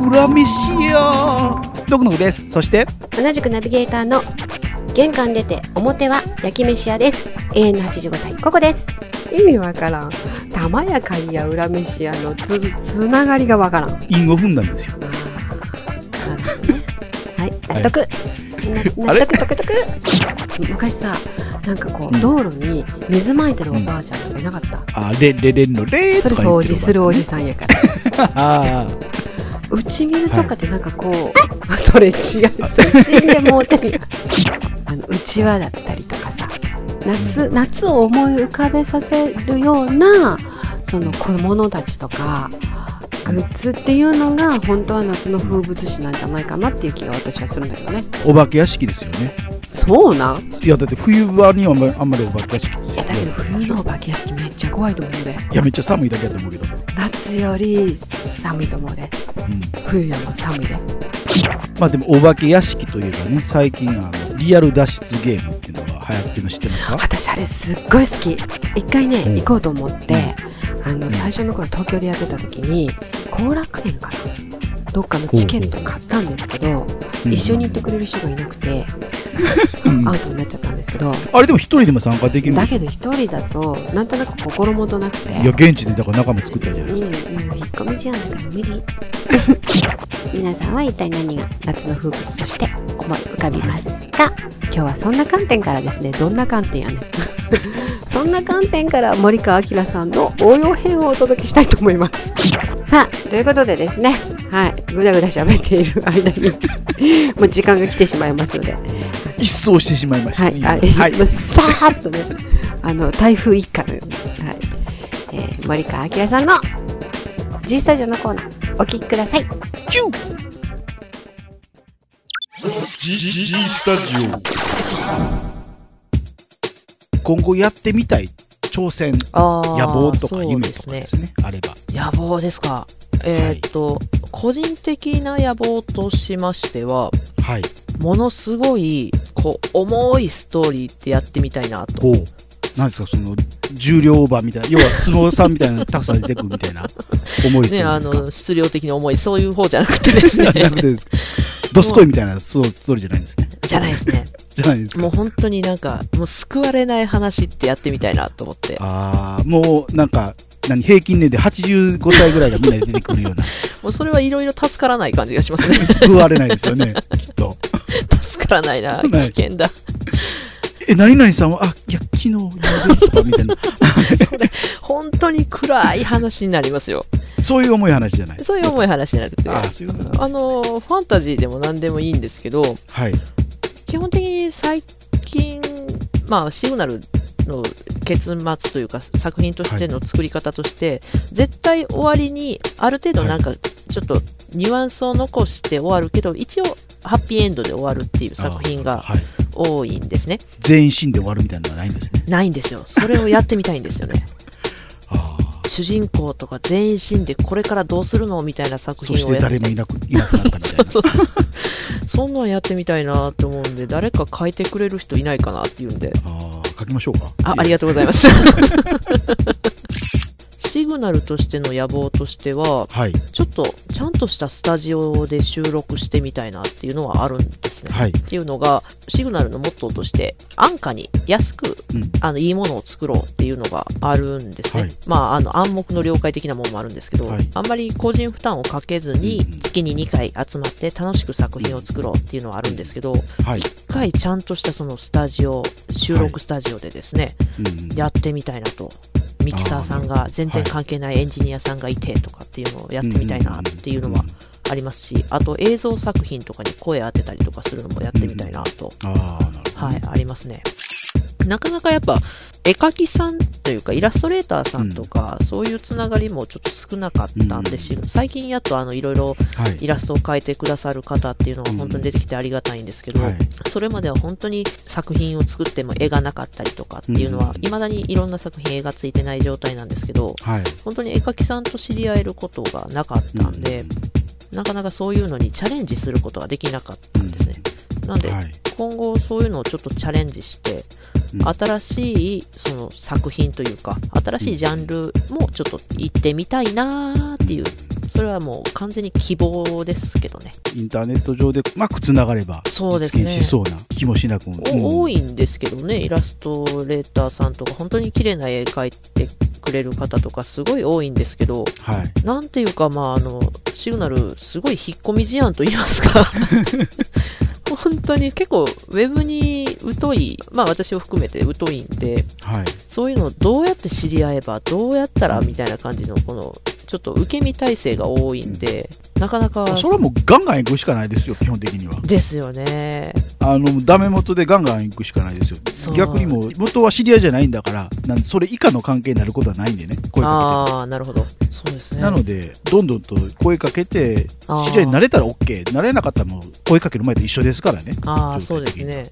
裏飯や。どくのくです。そして？同じくナビゲーターの玄関出て表は焼き飯屋です。永遠の85歳ここです。意味わからん。玉やかいや裏飯屋のつつながりがわからん。韻を踏んだんですよ。はい納得、なあれ？納得得得。昔さなんかこう道路に水まいてるおばあちゃんとかいなかった、あレレレンのレーそれとか言って掃除するおじんさんやから。あ打ち水とかってなんかこう、あそれ違う。それ死んでもうてる。あのうちわだったりとかさ夏夏を思い浮かべさせるようなその小物たちとかグッズっていうのが本当は夏の風物詩なんじゃないかなっていう気が私はするんだけどね。お化け屋敷ですよね。そうなん？いやだって冬場にはあんまりお化け屋敷。いやだけど冬のお化け屋敷めっちゃ怖いと思うで。いやめっちゃ寒いだけだと思うけど、夏より寒いと思うで。うん、冬よりも寒いで。まあでもお化け屋敷といえばね最近あのリアル脱出ゲームっていうのが流行ってるの知ってますか？私あれすっごい好き。一回ね、うん。行こうと思って、あのうん。最初の頃東京でやってた時に後楽園かなどっかのチケット買ったんですけど、一緒に行ってくれる人がいなくて、うんアウトになっちゃったんですけど、あれでも一人でも参加できるんですよだけど一人だとなんとなく心もとなくて。いや現地でだから仲間作ったじゃないうんですか、うん引っ込み思案だから無理。皆さんは一体何が夏の風物として思い浮かびますか？今日はそんな観点からですね。どんな観点やねん。そんな観点から森川明さんの応用編をお届けしたいと思います。さあということでですね。はい。ぐだぐだ喋っている間に。もう時間が来てしまいますので一掃してしまいました。ね、はい、はい。さーっとね、あの台風一過のように、はい。えー森川明さんの G スタジオのコーナーお聞きください。キュー！G, G, G スタジオ。今後やってみたい挑戦野望とかそう夢ですねとかですね。あれば。野望ですか。えーっと、個人的な野望としましては、はいものすごい、こう、重いストーリーってやってみたいなと。なんですかその重量オーバーみたいな要は相撲さんみたいなのたくさん出てくるみたいな 重いストーリね、あーですか、の、質量的に重い、そういう方じゃなくてですねな。くてですかどすこいみたいなストーリーじゃないんですねじゃないですね。じゃないですかもう本当になんか、もう救われない話ってやってみたいなと思って。ああもうなんか何平均年で85歳ぐらいがみんなで出てくるような もうそれはいろいろ助からない感じがしますね。救われないですよねきっと 助からないな。危険だ。え何々さんはあいや昨日やべとかみたいな本当に暗い話になりますよ。そういう重い話じゃないそういう重い話になるって。あーそういうあの、ファンタジーでも何でもいいんですけど、はい基本的に最近、まあ、シグナルの結末というか、作品としての作り方として、絶対終わりに、ある程度なんか、ちょっとニュアンスを残して終わるけど、一応、ハッピーエンドで終わるっていう作品が多いんですね。全員死んで終わるみたいなのはないんですね。ないんですよ。それをやってみたいんですよね。主人公とか全員死んで、これからどうするのみたいな作そ品をやって。して誰もいなくいなくなったみたいな。そうそんなんやってみたいなと思うんで、誰か書いてくれる人いないかなっていうんで、ああ書きましょうかあありがとうございます。シグナルとしての野望としては、はい。ちょっとちゃんとしたスタジオで収録してみたいなっていうのはあるんですね。はい。っていうのが、シグナルのモットーとして、安価に安く、うん。あの、いいものを作ろうっていうのがあるんですね。はい。まあ、あの、暗黙の了解的なものもあるんですけど、はい。あんまり個人負担をかけずに月に2回集まって楽しく作品を作ろうっていうのはあるんですけど、はい、1回ちゃんとしたそのスタジオ、収録スタジオでですね、やってみたいなと。ミキサーさんが全然関係ないエンジニアさんがいてとかっていうのをやってみたいなっていうのはありますし、あと映像作品とかに声当てたりとかするのもやってみたいなと、はい、ありますね。なかなかやっぱ絵描きさんというかイラストレーターさんとか、そういうつながりもちょっと少なかったんでし、最近やっとあのいろいろはい。イラストを描いてくださる方っていうのが本当に出てきてありがたいんですけど、はい。それまでは本当に作品を作っても絵がなかったりとかっていうのは、うん未だにいろんな作品絵がついてない状態なんですけど、はい。本当に絵描きさんと知り合えることがなかったんで、なかなかそういうのにチャレンジすることができなかったんですね。なんで、はい。今後そういうのをちょっとチャレンジして、うん新しいその作品というか、新しいジャンルもちょっと行ってみたいなーっていう、それはもう完全に希望ですけどね。インターネット上でうまくつながればそうですしそうな気もしなくも、お多いいんですけどね、イラストレーターさんとか、本当に綺麗な絵描いてくれる方とか、すごい多いんですけど、はい。なんていうか、まあ、あの、シグナル、すごい引っ込み思案と言いますか、本当に結構、ウェブに疎い、まあ私を含めて疎いんで、はい。そういうのをどうやって知り合えば、どうやったらみたいな感じの、この、ちょっと受け身体制が多いんで、なかなか、それはもうガンガン行くしかないですよ基本的には。ですよね。あのダメ元でガンガン行くしかないですよ。逆にもう元は知り合いじゃないんだからなんでそれ以下の関係になることはないんでね声かああ、なるほど。そうですね。なのでどんどんと声かけて知り合いになれたら OK なれなかったらもう声かける前と一緒ですからね。ああ、そうですね。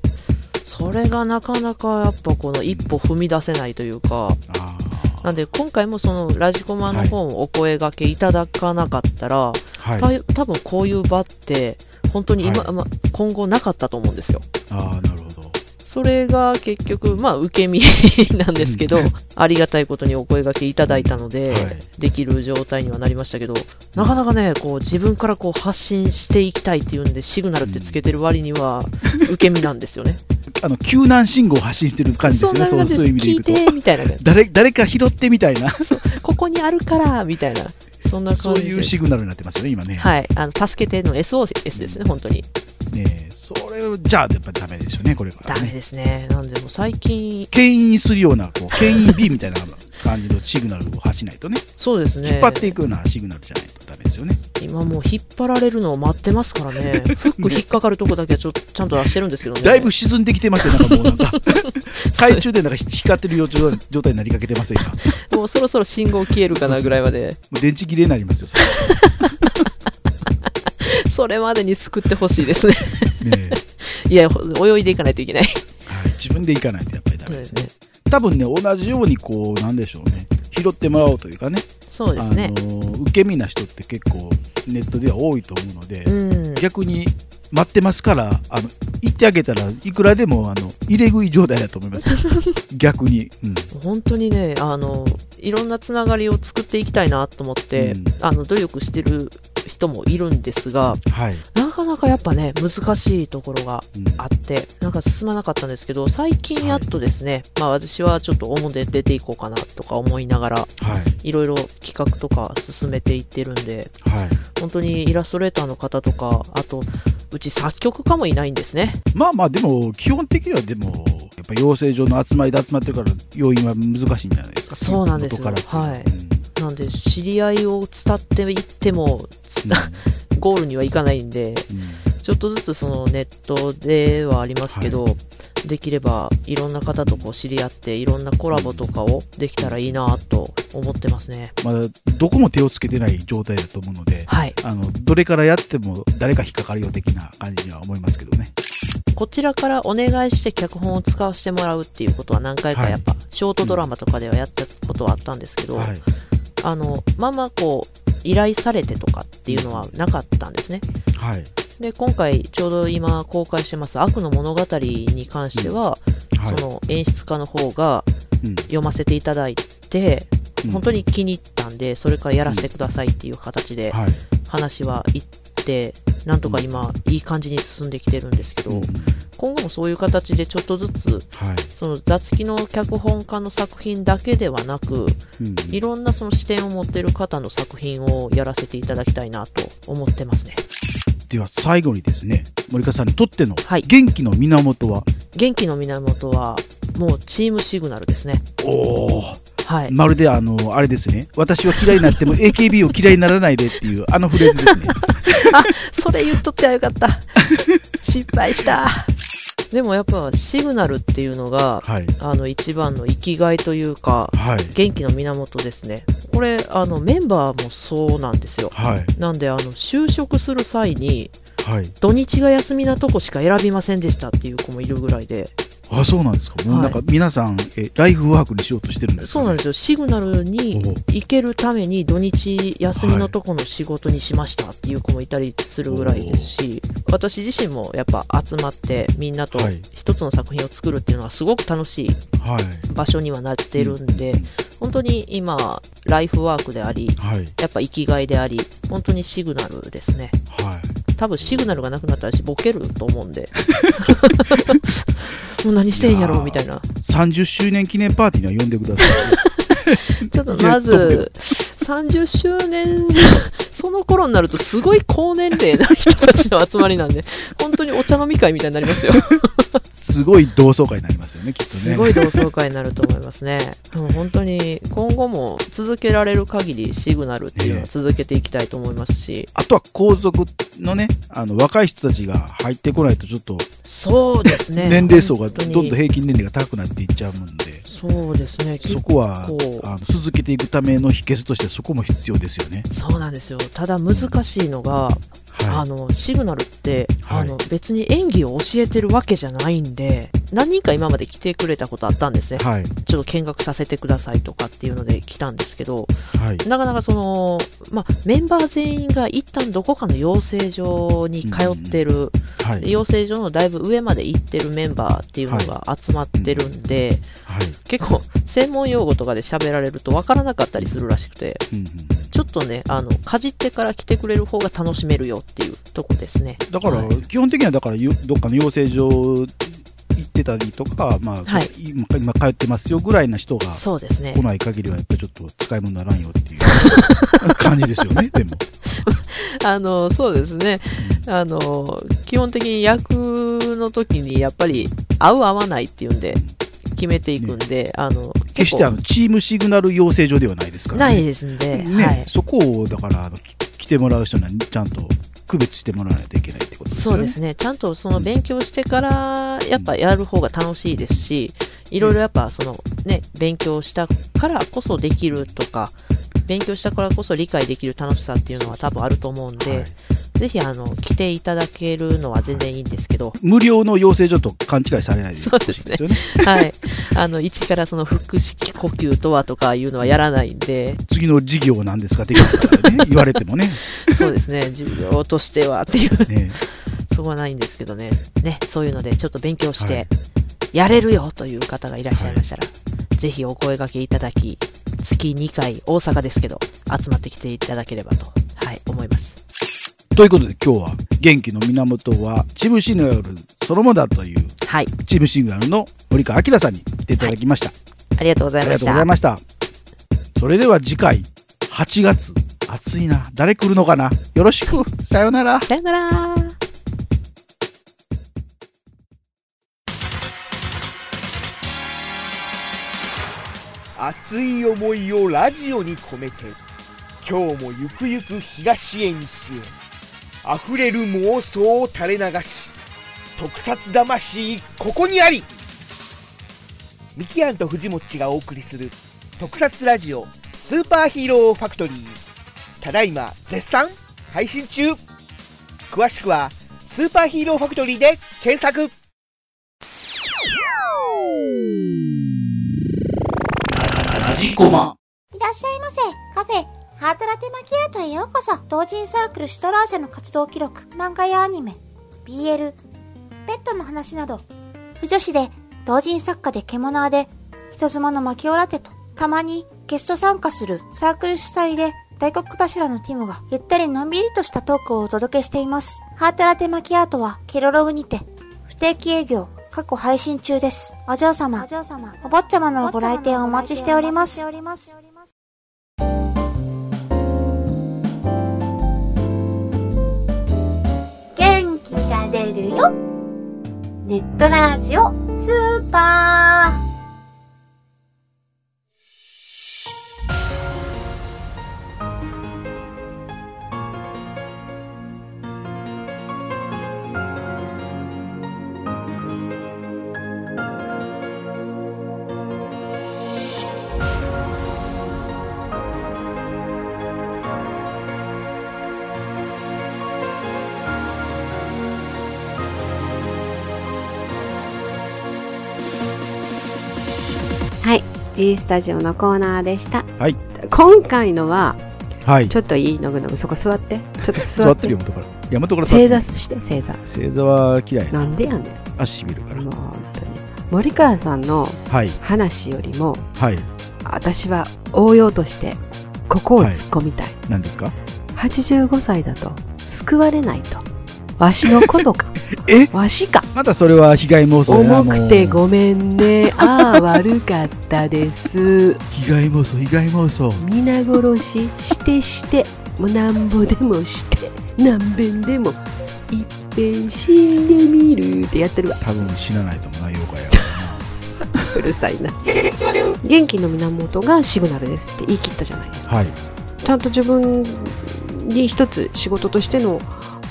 それがなかなかやっぱこの一歩踏み出せないというか、あなんで今回もそのラジコマの方をお声掛けいただかなかったら、ーはい。た多分こういう場って本当に今、はい。ま、今後なかったと思うんですよ。あそれが結局、まあ受け身なんですけど、ありがたいことにお声掛けいただいたので、はいできる状態にはなりましたけど、なかなかね、こう自分からこう発信していきたいっていうんで、シグナルってつけてる割には、受け身なんですよね。あの救難信号を発信してる感じですよねそうそういう意味でいくと聞いて、みたいな。誰誰か拾ってみたいなここにあるから、みたいな。そんなそう感じで。いうシグナルになってますよね今ね,、はい。あの、助けての SOS ですね、本当に。ねそれをじゃあやっぱダメですよねこれからダメねですね。なんで、もう最近、牽引するようなこう牽引 B みたいな感じのシグナルを発しないとねそうですね。引っ張っていくようなシグナルじゃないとダメですよね今もう引っ張られるのを待ってますからね。フック引っかかるとこだけはちょちゃんと出してるんですけどね。だいぶ沈んできてますよ なんかもうなんか懐中電灯が光ってる状状態になりかけてますよ今ももうそろそろ信号消えるかなぐらいまで。う電池切れになりますよそれ それまでに救ってほしいですね。ね いや、ほ泳いでいかないといけない。はい、自分で行かないとやっぱりダメですねね。多分ね同じようにこうなんでしょうね拾ってもらおうというかねそうですね。あの受け身な人って結構ネットでは多いと思うので、うん。逆に待ってますからあの言ってあげたらいくらでもあの入れ食い状態だと思いますよ 逆に、うん本当にね、あの、いろんなつながりを作っていきたいなと思って、うんあの、努力してる人もいるんですが、はい、なかなかやっぱね、難しいところがうん。あって、なんか進まなかったんですけど、最近やっとですね、まあ私はちょっと表出ていこうかなとか思いながら、はい。いろいろ企画とか進めていってるんで、はい。本当にイラストレーターの方とか、あと、うち作曲家もいないんですね。まあまあでも基本的にはでもやっぱ養成所の集まりで集まってるから要因は難しいんじゃないですか。そうなんですよ。元からってうは。いなんで、知り合いを伝っていっても、うん。ゴールにはいかないんで、うん。ちょっとずつそのネットではありますけど、できればいろんな方とこう知り合って、いろんなコラボとかをできたらいいなと思ってますね。まだどこも手をつけてない状態だと思うのではい。あのどれからやっても誰か引っかかるよ的な感じには思いますけどね。こちらからお願いして脚本を使わせてもらうっていうことは何回かやっぱ、ショートドラマとかではやったことはあったんですけど、はいあの、まあまあこう、依頼されてとかっていうのはなかったんですね。はい。で、今回ちょうど今公開してます悪の物語に関しては、はい。その演出家の方がうん。読ませていただいて、うん。本当に気に入ったんで、それからやらせてくださいっていう形ではい。話は行って、なんとか今、いい感じに進んできてるんですけど、うん。今後もそういう形でちょっとずつ、はい。その雑記の脚本家の作品だけではなく、うん。いろんなその視点を持ってる方の作品をやらせていただきたいなと思ってますね。では最後にですね森川さんにとってのはい。元気の源は、元気の源は、もうチームシグナルですね。おおはい。まるであのあれですね。私は嫌いになっても AKB を嫌いにならないでっていうあのフレーズですね あ、それ言っとってはよかった。失敗した。でもやっぱシグナルっていうのがはい。あの一番の生きがいというかはい。元気の源ですねこれあのメンバーもそうなんですよはい。なんであの就職する際にはい。土日が休みなとこしか選びませんでしたっていう子もいるぐらいであ、そうなんですか。もうなんか皆さん、え、ライフワークにしようとしてるんですか、そうなんですよシグナルに行けるために土日休みのとこの仕事にしましたっていう子もいたりするぐらいですし私自身もやっぱ集まってみんなとはい一つの作品を作るっていうのはすごく楽しいはい。場所にはなってるんで、本当に今ライフワークでありはい。やっぱ生きがいであり本当にシグナルですねはい。多分シグナルがなくなったら私ボケると思うんで。もう何してんやろみたいな。30周年記念パーティーには呼んでください。ちょっとまず30周年その頃になるとすごい高年齢な人たちの集まりなんで 本当にお茶飲み会みたいになりますよすごい同窓会になりますよね、きっとね。すごい同窓会になると思いますね。本当に今後も続けられる限りシグナルっていうのは続けていきたいと思いますし、あとは皇族のね、あの、若い人たちが入ってこないとちょっと、そうですね。年齢層がどんどん平均年齢が高くなっていっちゃうもんで、そうですね。そこはあの続けていくための秘訣としてそこも必要ですよね。そうなんですよ。ただ難しいのが、あはの、シグナルって、はいあの、別に演技を教えてるわけじゃないんで、何人か今まで来てくれたことあったんですねい。。はい。ちょっと見学させてくださいとかっていうので来たんですけど、はい。なかなかその、まあ、メンバー全員が一旦どこかの養成所に通ってる、はい。養成所のだいぶ上まで行ってるメンバーっていうのが集まってるんで、はい。結構専門用語とかで喋られるとわからなかったりするらしくて、うんうんちょっとね、あの、かじってから来てくれる方が楽しめるよっていうとこですね。だから、はい基本的にはだからよどっかの養成所行ってたりとか、まあ、はい今今通ってますよぐらいの人がそうですね来。ない限りはやっぱりちょっと使い物にならんよっていう 感じですよね、でも。あの、そうですね。あの、基本的に役の時にやっぱり合う合わないっていうんで決めていくんで、あの、決してあのチームシグナル養成所ではないですからないね。ですんで、ね、はい。そこをだからあのき来てもらう人にはちゃんと区別してもらわないといけないってことですよね。そうですね。ちゃんとその勉強してから、やっぱやる方が楽しいですし、いろいろやっぱそのね、勉強したからこそできるとか、勉強したからこそ理解できる楽しさっていうのは多分あると思うんで、はいぜひあの、来ていただけるのは全然いいんですけど、無料の養成所と勘違いされないでほしいですよね？はい。あの、一からその腹式呼吸とはとかいうのはやらないんで、次の授業なんですか？的なことね、言われてもね。そうですね、授業としてはっていう、ねそこはないんですけどね。ね、そういうのでちょっと勉強しはいて、やれるよという方がいらっしゃいましたら、ぜひお声掛けいただき、月2回大阪ですけど、集まってきていただければと、はい、思います。ということで今日は元気の源はチームシグナルそのものだというはい、チームシグナルの森川明さんに来ていただきました。ありがとうござありがとうごいました。ざいました。それでは次回8月暑いな誰来るのかな？よろしく さようなら。さよなら熱い思いをラジオに込めて今日もゆくゆく東へ西へ溢れる妄想を垂れ流し特撮魂ここにあり。ミキアンと藤もっちがお送りする特撮ラジオスーパーヒーローファクトリー。ただいま絶賛配信中。詳しくはスーパーヒーローファクトリーで検索。ラジコマ。いらっしゃいませ。カフェ、ハートラテマキアートへようこそ。同人サークルシュトラーセの活動記録、漫画やアニメ、BL、ペットの話など、不女子で、同人作家で獣で、人妻のマキオラテと、たまにゲスト参加するサークル主催で、大黒柱のティムが、ゆったりのんびりとしたトークをお届けしています。ハートラテマキアートは、ケロログにて、不定期営業、過去配信中です。お嬢様、お嬢様、お坊ちゃまのご来店をお待ちしております。元気が出るよ。ネットラジオスーパー。G スタジオのコーナーでした。はい今回のは、はいちょっといいのぐのぐ、そこ座って。ちょっと座っててるよ元から山とから正る座して、正座。正座は嫌いなんでやねん。足しびるからもう本当に。森川さんのはい話よりも、はい私は応用として、ここを突っ込みたい。何ですか？85歳だと、救われないと。わしのことか。え？わしか。またそれは被害妄想重くてごめんね。ああ、悪かったです。被害妄想被害妄想。皆殺ししてしてもうなんぼでもして何遍でもいっぺん死んでみるってやってるわ。多分死なないともな妖怪やからうるさいな。元気の源がシグナルですって言い切ったじゃないですか。なはい。ちゃんと自分に一つ仕事としての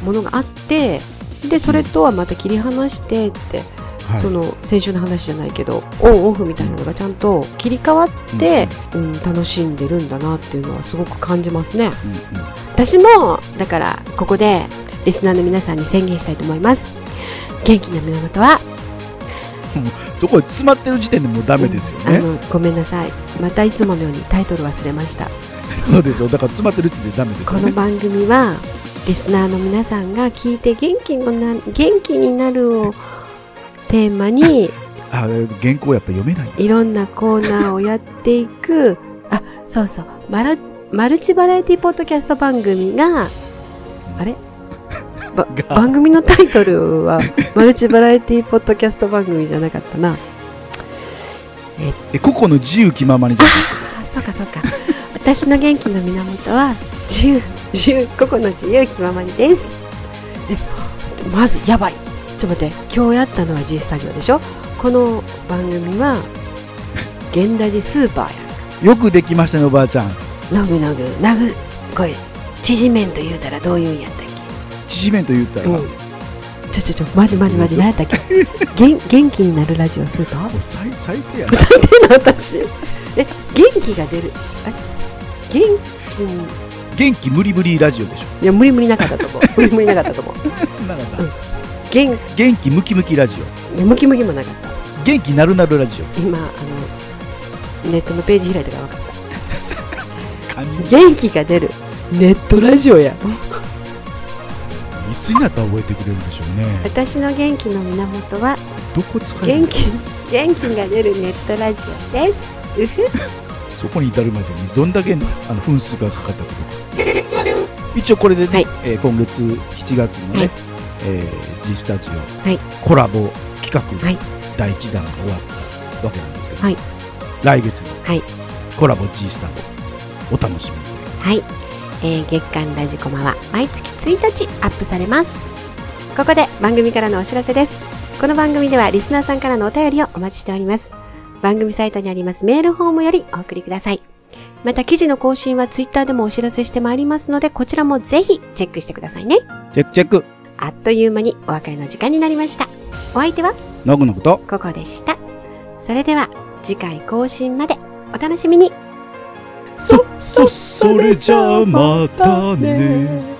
ものがあってでそれとはまた切り離してって、はい。その先週の話じゃないけどオンオフみたいなのがちゃんと切り替わって、うん楽しんでるんだなっていうのはすごく感じますね。うんうん。私もだからここでリスナーの皆さんに宣言したいと思います。元気な源は？そこに詰まってる時点でもうダメですよね、あのごめんなさい。またいつものようにタイトル忘れました。そうでしょだから詰まってる時点でダメですよね。この番組はリスナーの皆さんが聞いて元気のな元気になるをテーマにあ原稿やっぱ読めない。いろんなコーナーをやっていく。あそうそう。マルマルチバラエティポッドキャスト番組があれ？番組のタイトルはマルチバラエティポッドキャスト番組じゃなかったな。え個々の自由気ままにじゃなくあそうかそうか。私の元気の源は自由自由個々の自由気ままにです。えまずやばい。ちょっと待って。今日やったのは G スタジオでしょ？この番組は現代ジスーパーやよくできましたねおばあちゃん。なぐなぐなぐこれ縮めんと言うたらどういうんやったっ縮めんと言ったら、ううん、ちょちょちょマジマジマジ何やったっけ？元元気になるラジオスーパー？最最低やな。最低な私。え元気が出る。え元気に元気無理無理ラジオでしょ。いや無理無理なかったと思う。無理無理なかったと思う。なかった。うん。元元気ムキムキラジオ。いやムキムキもなかった。元気なるなるラジオ。今あのネットのページ開いたから分かった。元気が出る。ネットラジオや。いつになったら覚えてくれるんでしょうね。私の元気の源はどこ使える元気元気が出るネットラジオです。う ふそこに至るまでにどんだけあの分数がかかったことか。一応これでね、はい。えー今月7月のね、はい。えー G スタジオ、はい。コラボ企画、はい。第1弾が終わったわけなんですけど、はい。来月の、はい。コラボ G スタお楽しみに。はい、えー月間ラジコマは毎月1日アップされます。ここで番組からのお知らせです。この番組ではリスナーさんからのお便りをお待ちしております番組サイトにありますメールフォームよりお送りください。また記事の更新はツイッターでもお知らせしてまいりますのでこちらもぜひチェックしてくださいね。チェックチェック。あっという間にお別れの時間になりました。お相手はのぐのぐと。ここでした。それでは次回更新まで。お楽しみに。そそそれじゃあまたね